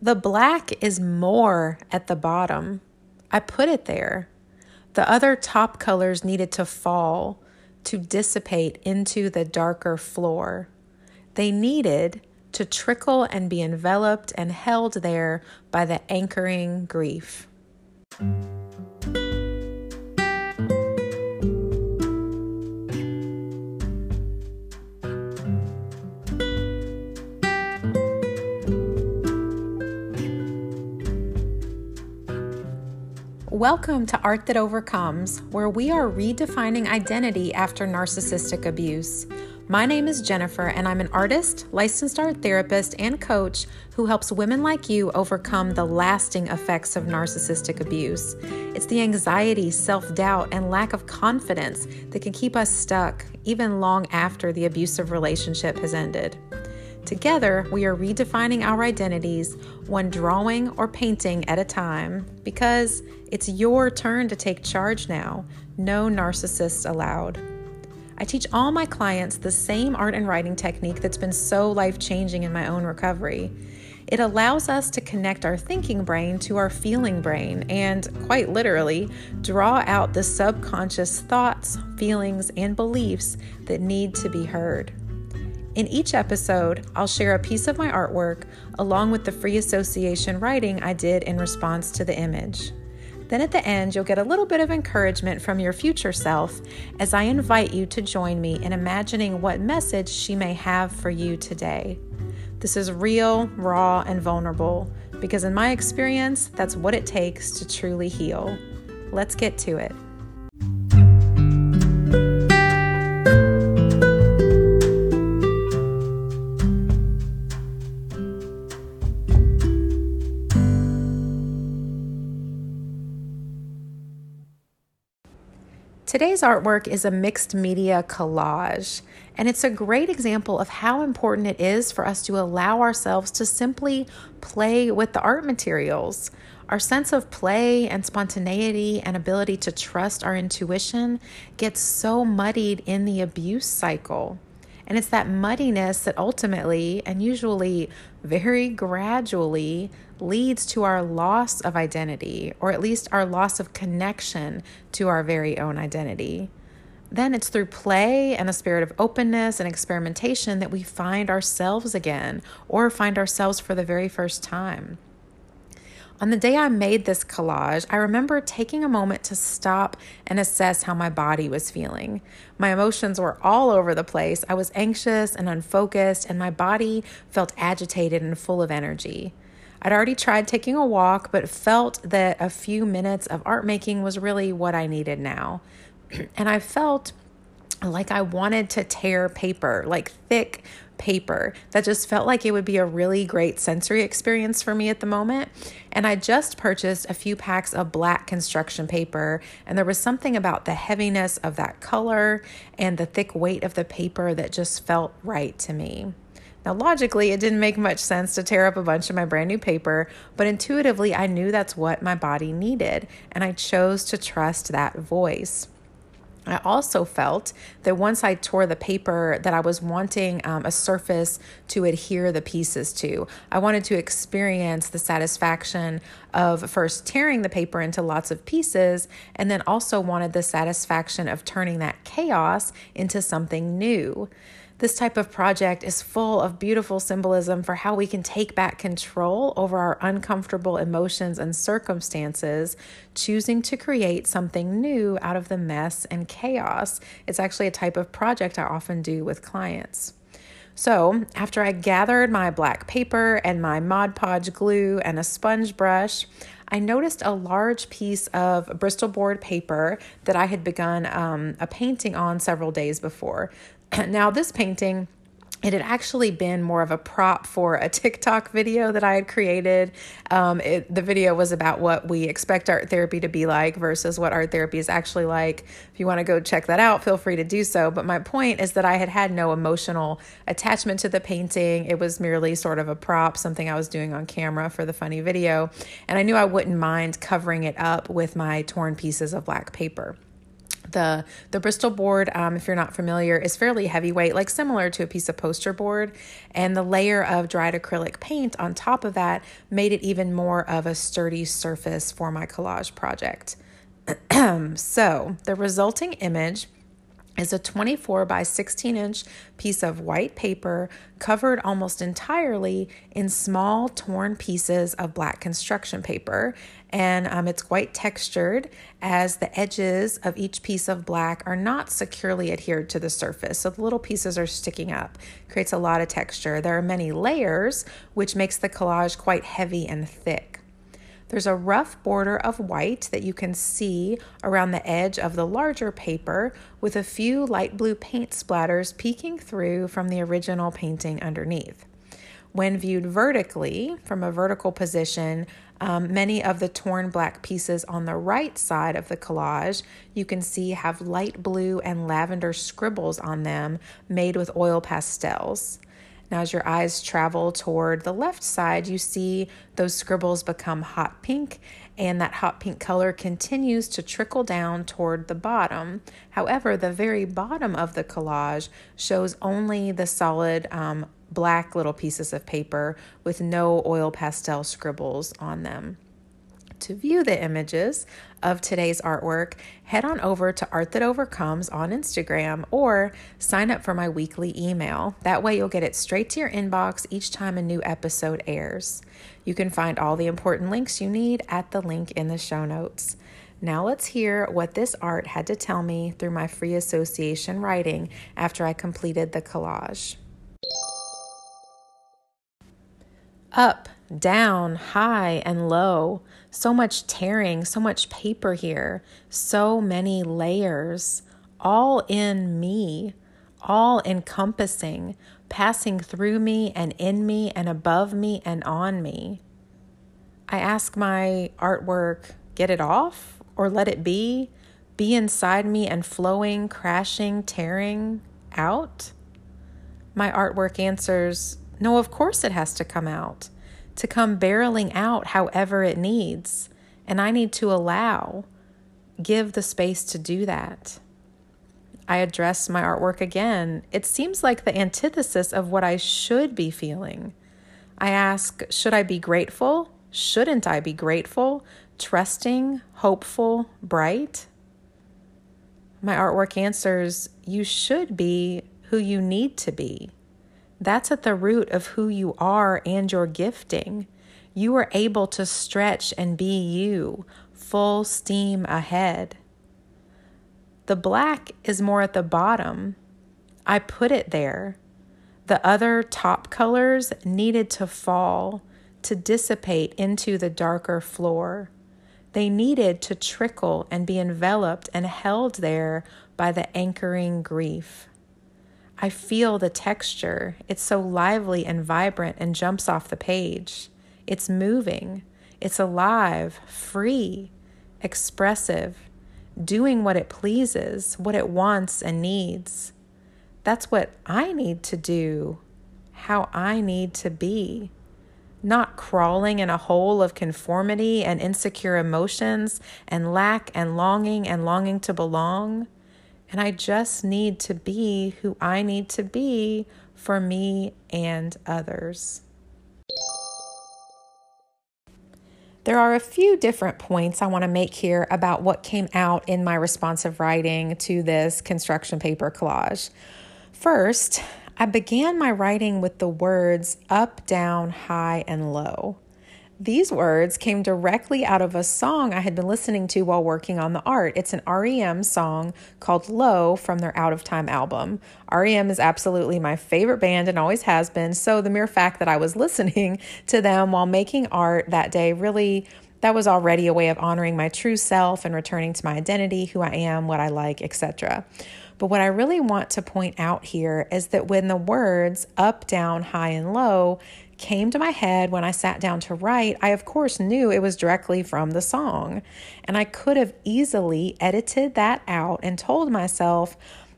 The black is more at the bottom. I put it there. The other top colors needed to fall to dissipate into the darker floor. They needed to trickle and be enveloped and held there by the anchoring grief. Welcome to Art That Overcomes, where we are redefining identity after narcissistic abuse. My name is Jennifer, and I'm an artist, licensed art therapist, and coach who helps women like you overcome the lasting effects of narcissistic abuse. It's the anxiety, self doubt, and lack of confidence that can keep us stuck even long after the abusive relationship has ended. Together, we are redefining our identities, one drawing or painting at a time, because it's your turn to take charge now. No narcissists allowed. I teach all my clients the same art and writing technique that's been so life changing in my own recovery. It allows us to connect our thinking brain to our feeling brain and, quite literally, draw out the subconscious thoughts, feelings, and beliefs that need to be heard. In each episode, I'll share a piece of my artwork along with the free association writing I did in response to the image. Then at the end, you'll get a little bit of encouragement from your future self as I invite you to join me in imagining what message she may have for you today. This is real, raw, and vulnerable because, in my experience, that's what it takes to truly heal. Let's get to it. Today's artwork is a mixed media collage, and it's a great example of how important it is for us to allow ourselves to simply play with the art materials. Our sense of play and spontaneity and ability to trust our intuition gets so muddied in the abuse cycle. And it's that muddiness that ultimately and usually very gradually leads to our loss of identity, or at least our loss of connection to our very own identity. Then it's through play and a spirit of openness and experimentation that we find ourselves again or find ourselves for the very first time. On the day I made this collage, I remember taking a moment to stop and assess how my body was feeling. My emotions were all over the place. I was anxious and unfocused, and my body felt agitated and full of energy. I'd already tried taking a walk, but felt that a few minutes of art making was really what I needed now. and I felt like I wanted to tear paper, like thick paper. That just felt like it would be a really great sensory experience for me at the moment. And I just purchased a few packs of black construction paper, and there was something about the heaviness of that color and the thick weight of the paper that just felt right to me. Now, logically, it didn't make much sense to tear up a bunch of my brand new paper, but intuitively, I knew that's what my body needed, and I chose to trust that voice. I also felt that once I tore the paper that I was wanting um, a surface to adhere the pieces to. I wanted to experience the satisfaction of first tearing the paper into lots of pieces and then also wanted the satisfaction of turning that chaos into something new. This type of project is full of beautiful symbolism for how we can take back control over our uncomfortable emotions and circumstances, choosing to create something new out of the mess and chaos. It's actually a type of project I often do with clients. So, after I gathered my black paper and my Mod Podge glue and a sponge brush, I noticed a large piece of Bristol board paper that I had begun um, a painting on several days before. now, this painting it had actually been more of a prop for a TikTok video that I had created. Um, it, the video was about what we expect art therapy to be like versus what art therapy is actually like. If you want to go check that out, feel free to do so. But my point is that I had had no emotional attachment to the painting. It was merely sort of a prop, something I was doing on camera for the funny video. And I knew I wouldn't mind covering it up with my torn pieces of black paper. The, the Bristol board, um, if you're not familiar, is fairly heavyweight, like similar to a piece of poster board. And the layer of dried acrylic paint on top of that made it even more of a sturdy surface for my collage project. so the resulting image is a 24 by 16 inch piece of white paper covered almost entirely in small torn pieces of black construction paper. And um, it's quite textured as the edges of each piece of black are not securely adhered to the surface. So the little pieces are sticking up, creates a lot of texture. There are many layers, which makes the collage quite heavy and thick. There's a rough border of white that you can see around the edge of the larger paper with a few light blue paint splatters peeking through from the original painting underneath. When viewed vertically, from a vertical position, um, many of the torn black pieces on the right side of the collage you can see have light blue and lavender scribbles on them made with oil pastels. Now, as your eyes travel toward the left side, you see those scribbles become hot pink, and that hot pink color continues to trickle down toward the bottom. However, the very bottom of the collage shows only the solid um, black little pieces of paper with no oil pastel scribbles on them. To view the images of today's artwork, head on over to Art That Overcomes on Instagram or sign up for my weekly email. That way, you'll get it straight to your inbox each time a new episode airs. You can find all the important links you need at the link in the show notes. Now, let's hear what this art had to tell me through my free association writing after I completed the collage. Up, down, high, and low. So much tearing, so much paper here, so many layers, all in me, all encompassing, passing through me and in me and above me and on me. I ask my artwork, get it off or let it be, be inside me and flowing, crashing, tearing out? My artwork answers, no, of course it has to come out to come barreling out however it needs. And I need to allow, give the space to do that. I address my artwork again. It seems like the antithesis of what I should be feeling. I ask, should I be grateful? Shouldn't I be grateful? Trusting, hopeful, bright? My artwork answers, you should be who you need to be. That's at the root of who you are and your gifting. You are able to stretch and be you, full steam ahead. The black is more at the bottom. I put it there. The other top colors needed to fall, to dissipate into the darker floor. They needed to trickle and be enveloped and held there by the anchoring grief. I feel the texture. It's so lively and vibrant and jumps off the page. It's moving, it's alive, free, expressive, doing what it pleases, what it wants and needs. That's what I need to do, how I need to be. Not crawling in a hole of conformity and insecure emotions and lack and longing and longing to belong and I just need to be who I need to be for me and others. There are a few different points I want to make here about what came out in my responsive writing to this construction paper collage. First, I began my writing with the words up, down, high, and low. These words came directly out of a song I had been listening to while working on the art. It's an REM song called Low from their Out of Time album. REM is absolutely my favorite band and always has been. So the mere fact that I was listening to them while making art that day really that was already a way of honoring my true self and returning to my identity, who I am, what I like, etc. But what I really want to point out here is that when the words up, down, high, and low came to my head when I sat down to write, I of course knew it was directly from the song. And I could have easily edited that out and told myself,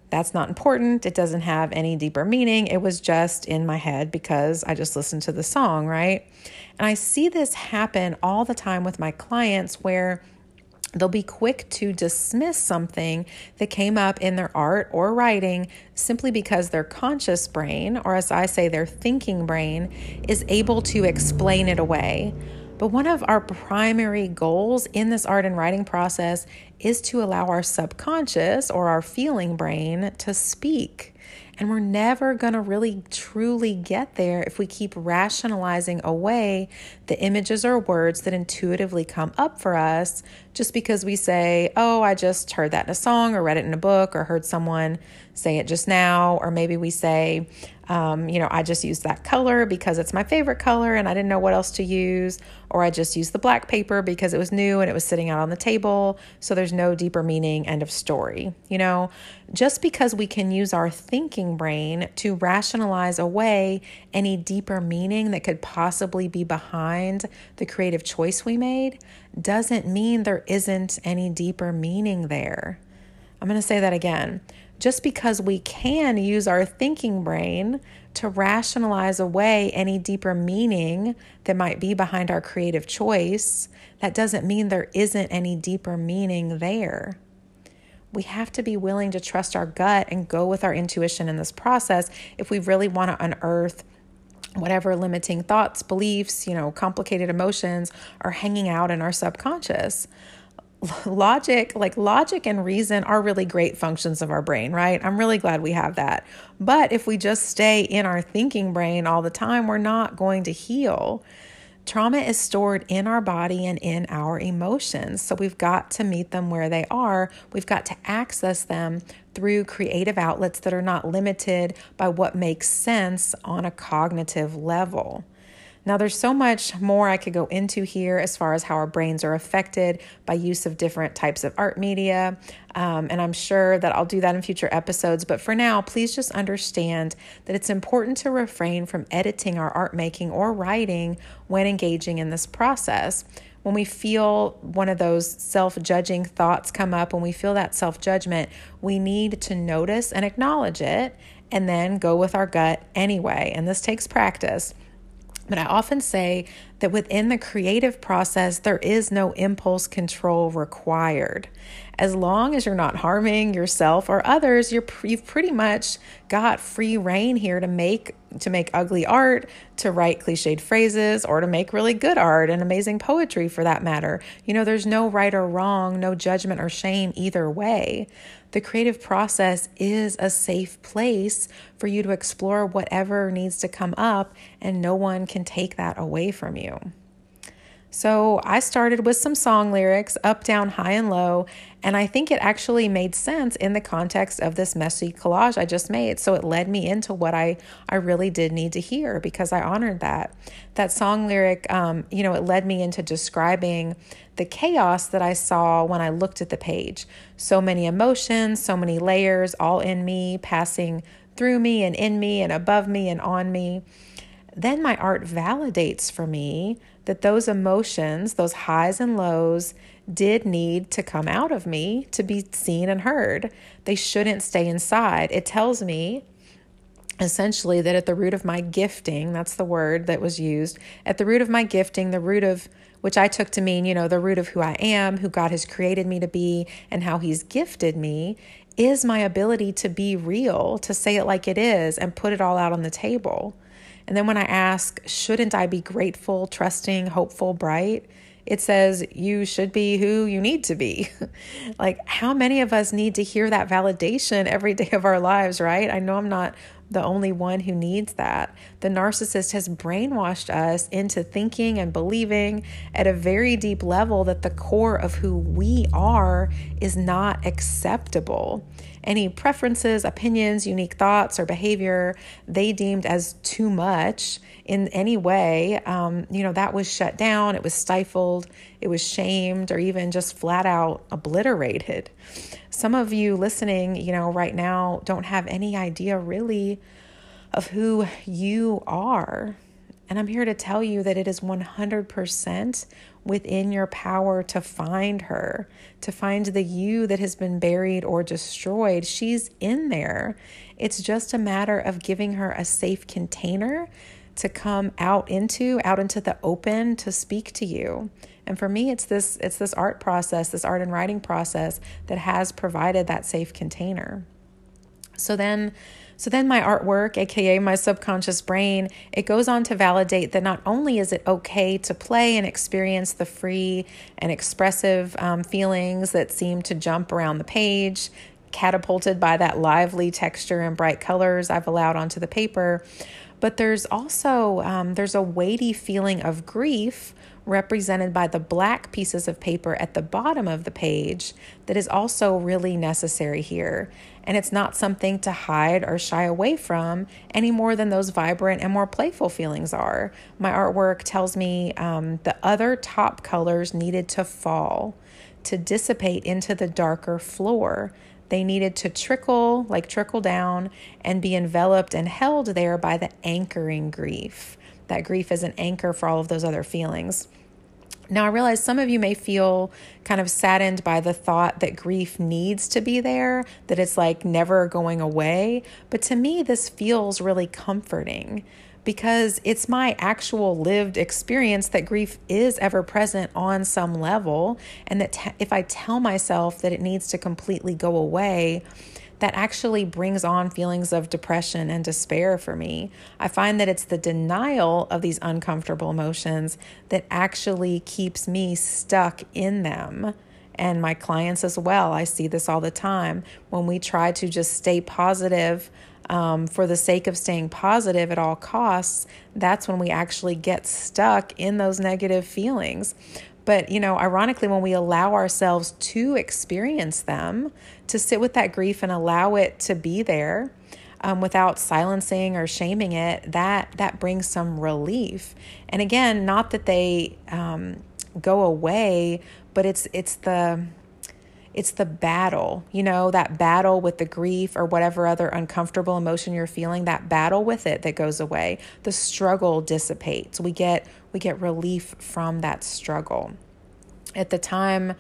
that's not important. It doesn't have any deeper meaning. It was just in my head because I just listened to the song, right? And I see this happen all the time with my clients where They'll be quick to dismiss something that came up in their art or writing simply because their conscious brain, or as I say, their thinking brain, is able to explain it away. But one of our primary goals in this art and writing process is to allow our subconscious or our feeling brain to speak. And we're never going to really truly get there if we keep rationalizing away the images or words that intuitively come up for us just because we say, oh, I just heard that in a song or read it in a book or heard someone say it just now. Or maybe we say, um, you know, I just used that color because it's my favorite color and I didn't know what else to use. Or I just used the black paper because it was new and it was sitting out on the table. So there's no deeper meaning, end of story. You know, just because we can use our thinking brain to rationalize away any deeper meaning that could possibly be behind the creative choice we made doesn't mean there isn't any deeper meaning there. I'm going to say that again just because we can use our thinking brain to rationalize away any deeper meaning that might be behind our creative choice, that doesn't mean there isn't any deeper meaning there. We have to be willing to trust our gut and go with our intuition in this process if we really want to unearth whatever limiting thoughts, beliefs, you know, complicated emotions are hanging out in our subconscious logic, like logic and reason, are really great functions of our brain, right? I'm really glad we have that. But if we just stay in our thinking brain all the time, we're not going to heal. Trauma is stored in our body and in our emotions. So we've got to meet them where they are. We've got to access them through creative outlets that are not limited by what makes sense on a cognitive level. Now, there's so much more I could go into here as far as how our brains are affected by use of different types of art media. Um, and I'm sure that I'll do that in future episodes. But for now, please just understand that it's important to refrain from editing our art making or writing when engaging in this process. When we feel one of those self judging thoughts come up, when we feel that self judgment, we need to notice and acknowledge it and then go with our gut anyway. And this takes practice. But I often say that within the creative process, there is no impulse control required. As long as you're not harming yourself or others, you're you've pretty much got free reign here to make to make ugly art, to write cliched phrases, or to make really good art and amazing poetry for that matter. You know, there's no right or wrong, no judgment or shame either way. The creative process is a safe place for you to explore whatever needs to come up, and no one can take that away from you. So I started with some song lyrics, up, down, high, and low, and I think it actually made sense in the context of this messy collage I just made. So it led me into what I, I really did need to hear because I honored that. That song lyric, um, you know, it led me into describing the chaos that I saw when I looked at the page. So many emotions, so many layers, all in me, passing through me and in me and above me and on me. Then my art validates for me that those emotions, those highs and lows, did need to come out of me to be seen and heard. They shouldn't stay inside. It tells me essentially that at the root of my gifting, that's the word that was used, at the root of my gifting, the root of which I took to mean, you know, the root of who I am, who God has created me to be, and how He's gifted me, is my ability to be real, to say it like it is, and put it all out on the table. And then when I ask, shouldn't I be grateful, trusting, hopeful, bright? It says you should be who you need to be. like, how many of us need to hear that validation every day of our lives, right? I know I'm not the only one who needs that. The narcissist has brainwashed us into thinking and believing at a very deep level that the core of who we are is not acceptable. Any preferences, opinions, unique thoughts, or behavior they deemed as too much in any way, um, you know, that was shut down, it was stifled, it was shamed, or even just flat out obliterated. Some of you listening, you know, right now don't have any idea really of who you are. And I'm here to tell you that it is 100% within your power to find her, to find the you that has been buried or destroyed. She's in there. It's just a matter of giving her a safe container to come out into, out into the open to speak to you. And for me, it's this it's this art process, this art and writing process that has provided that safe container. So then so then my artwork, aka my subconscious brain, it goes on to validate that not only is it okay to play and experience the free and expressive um, feelings that seem to jump around the page, catapulted by that lively texture and bright colors I've allowed onto the paper, but there's also um, there's a weighty feeling of grief represented by the black pieces of paper at the bottom of the page that is also really necessary here. And it's not something to hide or shy away from any more than those vibrant and more playful feelings are. My artwork tells me um, the other top colors needed to fall, to dissipate into the darker floor. They needed to trickle, like trickle down, and be enveloped and held there by the anchoring grief. That grief is an anchor for all of those other feelings. Now, I realize some of you may feel kind of saddened by the thought that grief needs to be there, that it's like never going away. But to me, this feels really comforting because it's my actual lived experience that grief is ever present on some level. And that t- if I tell myself that it needs to completely go away, that actually brings on feelings of depression and despair for me. I find that it's the denial of these uncomfortable emotions that actually keeps me stuck in them. And my clients as well. I see this all the time. When we try to just stay positive um, for the sake of staying positive at all costs, that's when we actually get stuck in those negative feelings. But, you know, ironically, when we allow ourselves to experience them, to sit with that grief and allow it to be there, um, without silencing or shaming it, that that brings some relief. And again, not that they um, go away, but it's it's the it's the battle, you know, that battle with the grief or whatever other uncomfortable emotion you're feeling, that battle with it that goes away. The struggle dissipates. We get we get relief from that struggle. At the time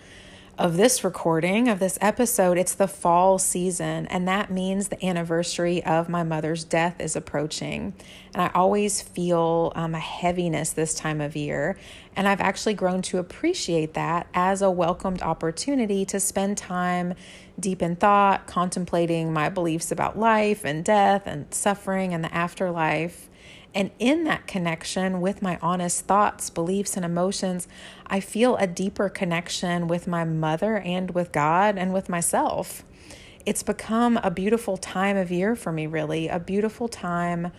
of this recording, of this episode, it's the fall season, and that means the anniversary of my mother's death is approaching. And I always feel um, a heaviness this time of year. And I've actually grown to appreciate that as a welcomed opportunity to spend time deep in thought, contemplating my beliefs about life and death and suffering and the afterlife. And in that connection with my honest thoughts, beliefs, and emotions, I feel a deeper connection with my mother and with God and with myself. It's become a beautiful time of year for me, really, a beautiful time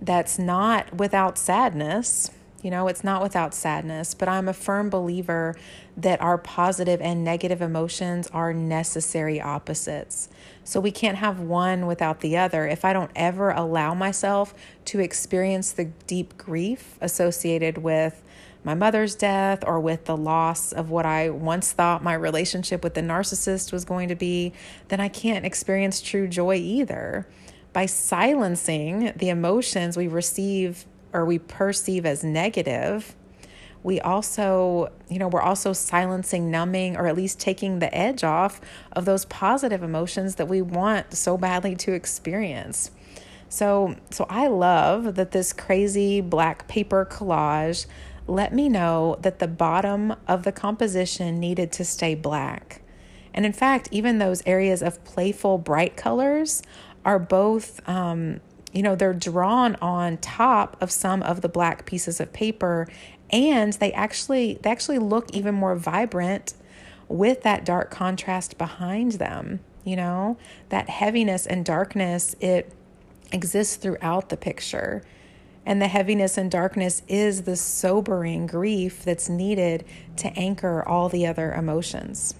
that's not without sadness. You know, it's not without sadness, but I'm a firm believer that our positive and negative emotions are necessary opposites. So we can't have one without the other. If I don't ever allow myself to experience the deep grief associated with my mother's death or with the loss of what I once thought my relationship with the narcissist was going to be, then I can't experience true joy either. By silencing the emotions we receive or we perceive as negative, we also, you know, we're also silencing, numbing, or at least taking the edge off of those positive emotions that we want so badly to experience. So, so I love that this crazy black paper collage let me know that the bottom of the composition needed to stay black. And in fact, even those areas of playful, bright colors are both um, you know, they're drawn on top of some of the black pieces of paper and they actually they actually look even more vibrant with that dark contrast behind them, you know? That heaviness and darkness it exists throughout the picture. And the heaviness and darkness is the sobering grief that's needed to anchor all the other emotions.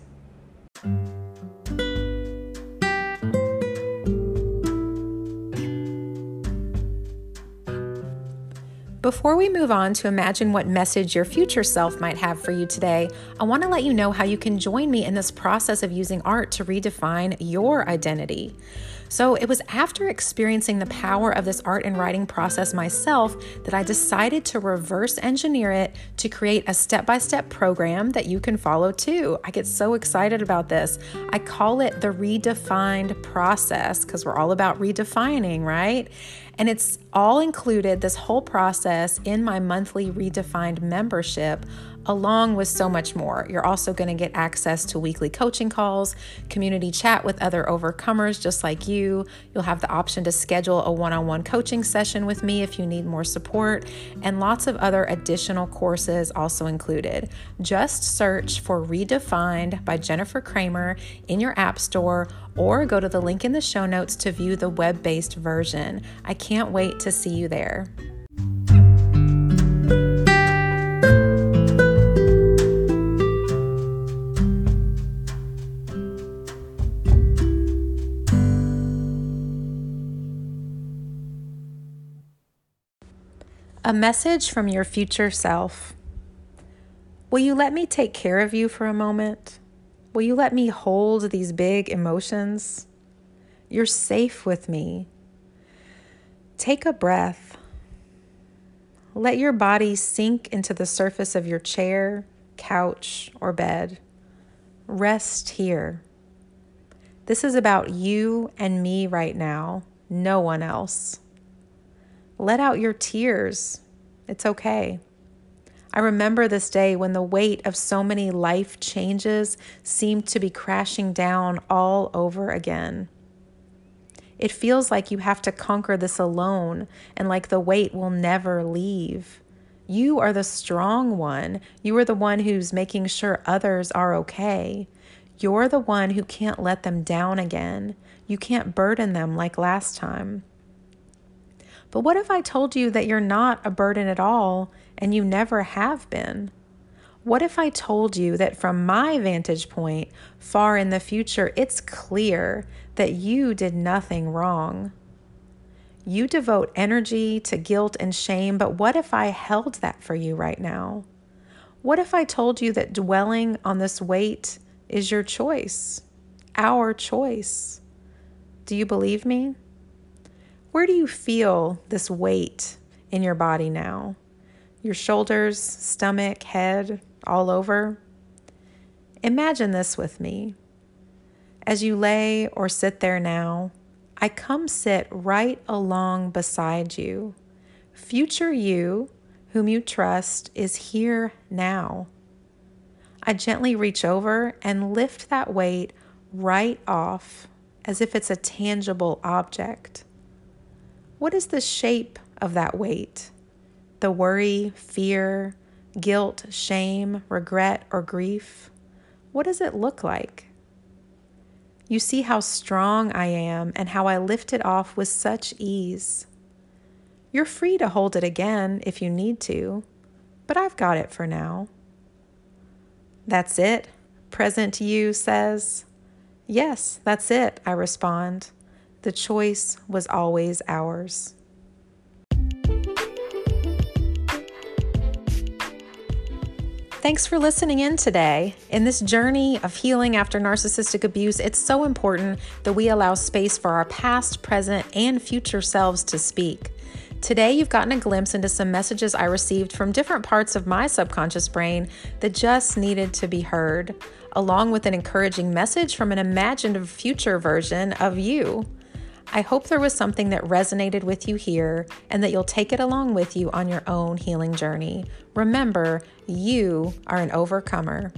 Before we move on to imagine what message your future self might have for you today, I want to let you know how you can join me in this process of using art to redefine your identity. So it was after experiencing the power of this art and writing process myself that I decided to reverse engineer it to create a step by step program that you can follow too. I get so excited about this. I call it the redefined process because we're all about redefining, right? And it's all included, this whole process, in my monthly redefined membership along with so much more. You're also going to get access to weekly coaching calls, community chat with other overcomers just like you. You'll have the option to schedule a one on one coaching session with me if you need more support, and lots of other additional courses also included. Just search for Redefined by Jennifer Kramer in your App Store or go to the link in the show notes to view the web based version. I can't wait to see you there. A message from your future self. Will you let me take care of you for a moment? Will you let me hold these big emotions? You're safe with me. Take a breath. Let your body sink into the surface of your chair, couch, or bed. Rest here. This is about you and me right now, no one else. Let out your tears. It's okay. I remember this day when the weight of so many life changes seemed to be crashing down all over again. It feels like you have to conquer this alone and like the weight will never leave. You are the strong one. You are the one who's making sure others are okay. You're the one who can't let them down again. You can't burden them like last time. But what if I told you that you're not a burden at all and you never have been? What if I told you that from my vantage point, far in the future, it's clear that you did nothing wrong? You devote energy to guilt and shame, but what if I held that for you right now? What if I told you that dwelling on this weight is your choice, our choice? Do you believe me? Where do you feel this weight in your body now? Your shoulders, stomach, head, all over? Imagine this with me. As you lay or sit there now, I come sit right along beside you. Future you, whom you trust, is here now. I gently reach over and lift that weight right off as if it's a tangible object. What is the shape of that weight? The worry, fear, guilt, shame, regret, or grief? What does it look like? You see how strong I am and how I lift it off with such ease. You're free to hold it again if you need to, but I've got it for now. That's it, present you says. Yes, that's it, I respond. The choice was always ours. Thanks for listening in today. In this journey of healing after narcissistic abuse, it's so important that we allow space for our past, present, and future selves to speak. Today, you've gotten a glimpse into some messages I received from different parts of my subconscious brain that just needed to be heard, along with an encouraging message from an imagined future version of you. I hope there was something that resonated with you here and that you'll take it along with you on your own healing journey. Remember, you are an overcomer.